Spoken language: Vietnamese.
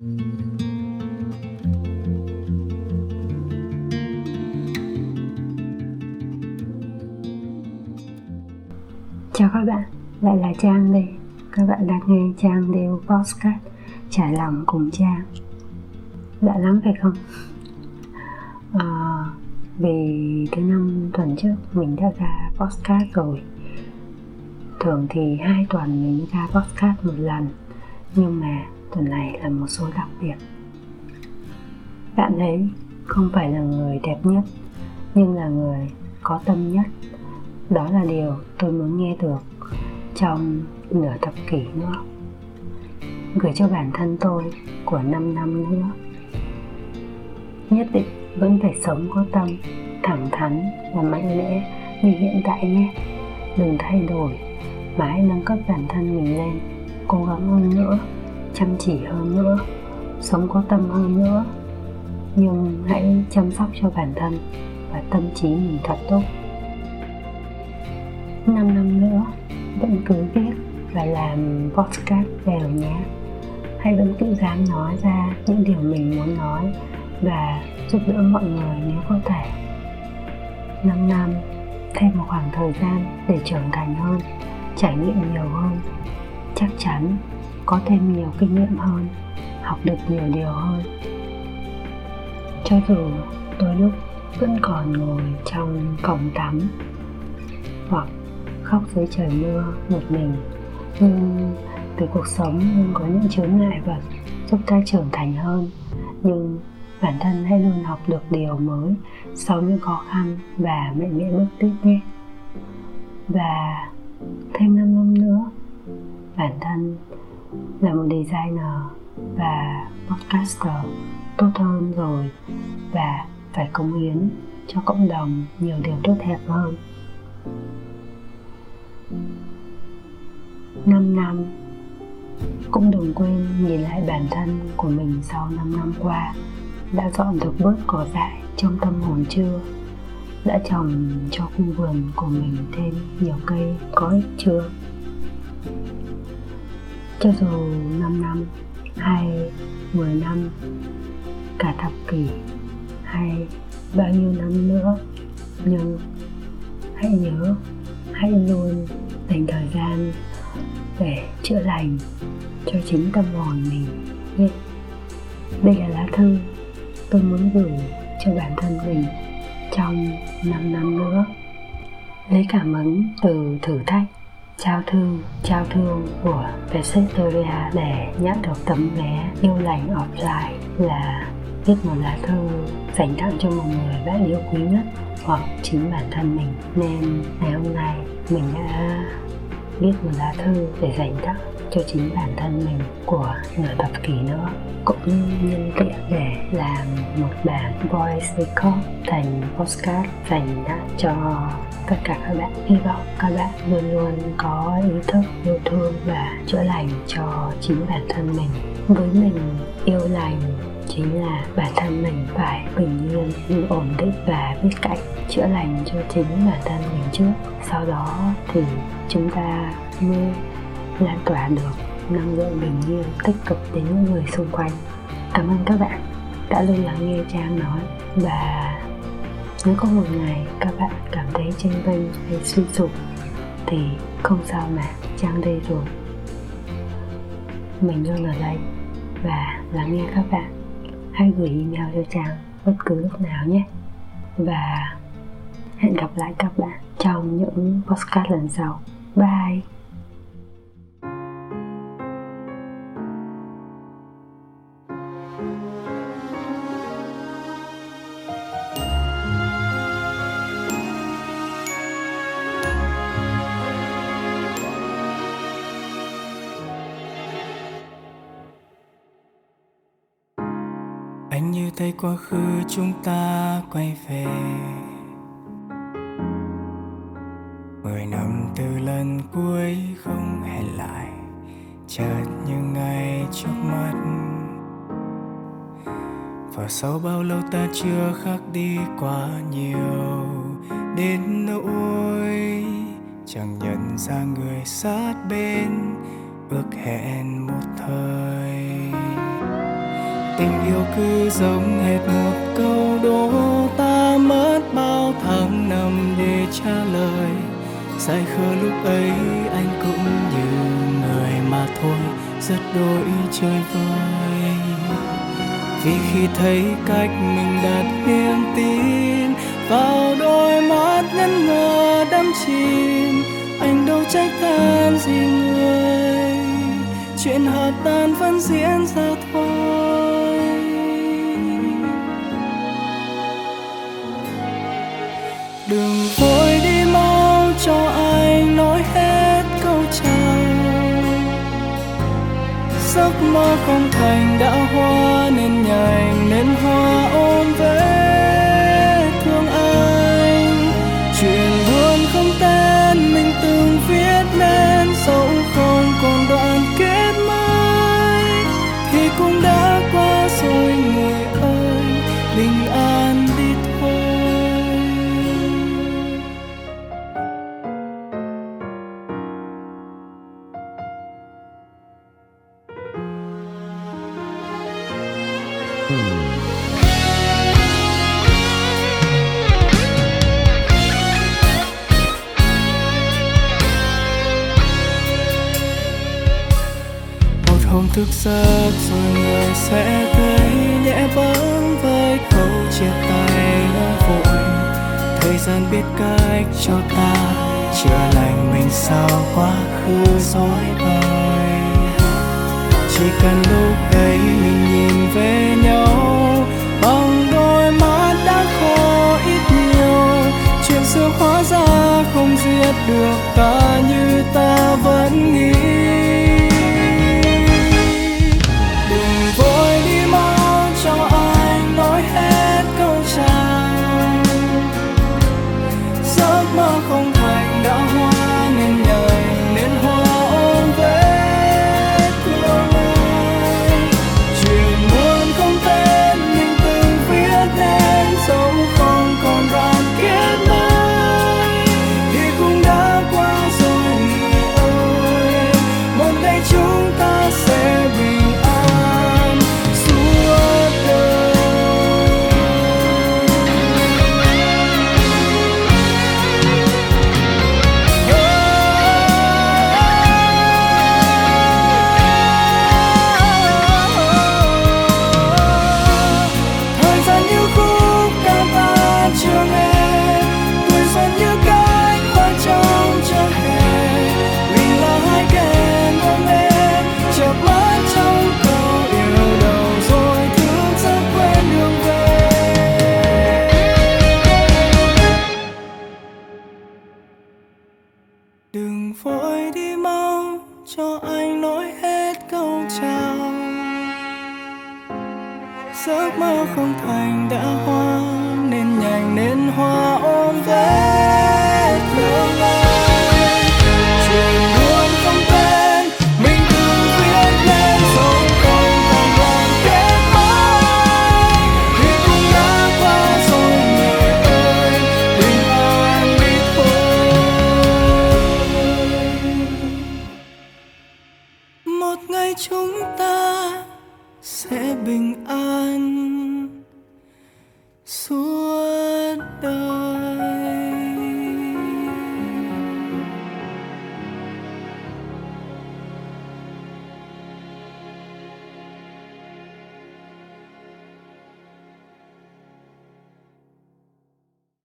Chào các bạn, lại là Trang đây. Các bạn đang nghe Trang đều Podcast Trải lòng cùng Trang. Lạ lắm phải không? À, vì cái năm tuần trước mình đã ra podcast rồi. Thường thì hai tuần mình ra podcast một lần Nhưng mà tuần này là một số đặc biệt. Bạn ấy không phải là người đẹp nhất, Nhưng là người có tâm nhất. Đó là điều tôi muốn nghe được trong nửa thập kỷ nữa. Gửi cho bản thân tôi của 5 năm nữa. Nhất định vẫn phải sống có tâm, thẳng thắn và mạnh mẽ như hiện tại nhé. Đừng thay đổi, mãi nâng cấp bản thân mình lên, cố gắng hơn nữa chăm chỉ hơn nữa, sống có tâm hơn nữa. Nhưng hãy chăm sóc cho bản thân và tâm trí mình thật tốt. 5 năm nữa, vẫn cứ viết và làm podcast đều nhé. Hay vẫn cứ dám nói ra những điều mình muốn nói và giúp đỡ mọi người nếu có thể. 5 năm, thêm một khoảng thời gian để trưởng thành hơn, trải nghiệm nhiều hơn. Chắc chắn có thêm nhiều kinh nghiệm hơn, học được nhiều điều hơn. Cho dù đôi lúc vẫn còn ngồi trong cổng tắm hoặc khóc dưới trời mưa một mình, nhưng từ cuộc sống luôn có những chướng ngại vật giúp ta trưởng thành hơn. Nhưng bản thân hãy luôn học được điều mới sau những khó khăn và mạnh mẽ bước tiếp nhé. Và thêm 5 năm nữa, bản thân là một designer và podcaster tốt hơn rồi và phải cống hiến cho cộng đồng nhiều điều tốt đẹp hơn. 5 năm, cũng đừng quên nhìn lại bản thân của mình sau 5 năm qua, đã dọn được bớt cỏ dại trong tâm hồn chưa? Đã trồng cho khu vườn của mình thêm nhiều cây có ích chưa? Cho dù 5 năm hay 10 năm, cả thập kỷ hay bao nhiêu năm nữa, nhưng hãy nhớ, hãy luôn dành thời gian để chữa lành cho chính tâm hồn mình nhé. Đây là lá thư tôi muốn gửi cho bản thân mình trong 5 năm nữa. Lấy cảm hứng từ thử thách trao thư, trao thương của Veseteria để nhận được tấm vé yêu lành offline là viết một lá thư dành tặng cho một người bạn yêu quý nhất hoặc chính bản thân mình. Nên ngày hôm nay mình đã viết một lá thư để dành tặng cho chính bản thân mình của nửa thập kỷ nữa. Cũng nhân tiện để làm một bản voice record thành postcard dành tặng cho tất cả các bạn. Hy vọng các bạn luôn luôn có ý thức, yêu thương và chữa lành cho chính bản thân mình. Với mình, yêu lành chính là bản thân mình phải bình yên, ổn định và biết cách chữa lành cho chính bản thân mình trước. Sau đó thì chúng ta mới lan tỏa được năng lượng bình yên, tích cực đến những người xung quanh. Cảm ơn các bạn đã luôn lắng nghe trang nói. Và nếu có một ngày các bạn cảm thấy tranh vinh hay suy sụp, thì không sao mà trang đây rồi. Mình luôn ở đây và lắng nghe các bạn. Hãy gửi email cho trang bất cứ lúc nào nhé. Và hẹn gặp lại các bạn trong những podcast lần sau. Bye! Anh như thấy quá khứ chúng ta quay về. Mười năm từ lần cuối không hẹn lại, chợt như ngày trước mắt. Và sau bao lâu ta chưa khác đi quá nhiều, đến nỗi chẳng nhận ra người sát bên, ước hẹn một thời tình yêu cứ giống hết một câu đố ta mất bao tháng năm để trả lời. Dài khờ lúc ấy anh cũng như người mà thôi, rất đôi chơi vơi. Vì khi thấy cách mình đặt niềm tin vào đôi mắt ngân ngờ đắm chìm, anh đâu trách than gì người. Chuyện hợp tan vẫn diễn ra thôi. Giấc mơ không thành đã hoa nên nhành, nên hoa ôm về thương anh. Chuyện buồn không tên mình từng viết nên dẫu không còn đoạn kết mới thì cũng đã hôm thức giấc rồi người sẽ thấy nhẹ bám với câu chia tay đã vội. Thời gian biết cách cho ta, chữa lành mình sao quá khứ dối bời chỉ cần lúc ấy mình nhìn về nhau. Bằng đôi mắt đã khô ít nhiều, chuyện xưa hóa ra không giết được ta như ta vẫn nghĩ. Giấc mơ không thành đã hoa nên nhành nên hoa.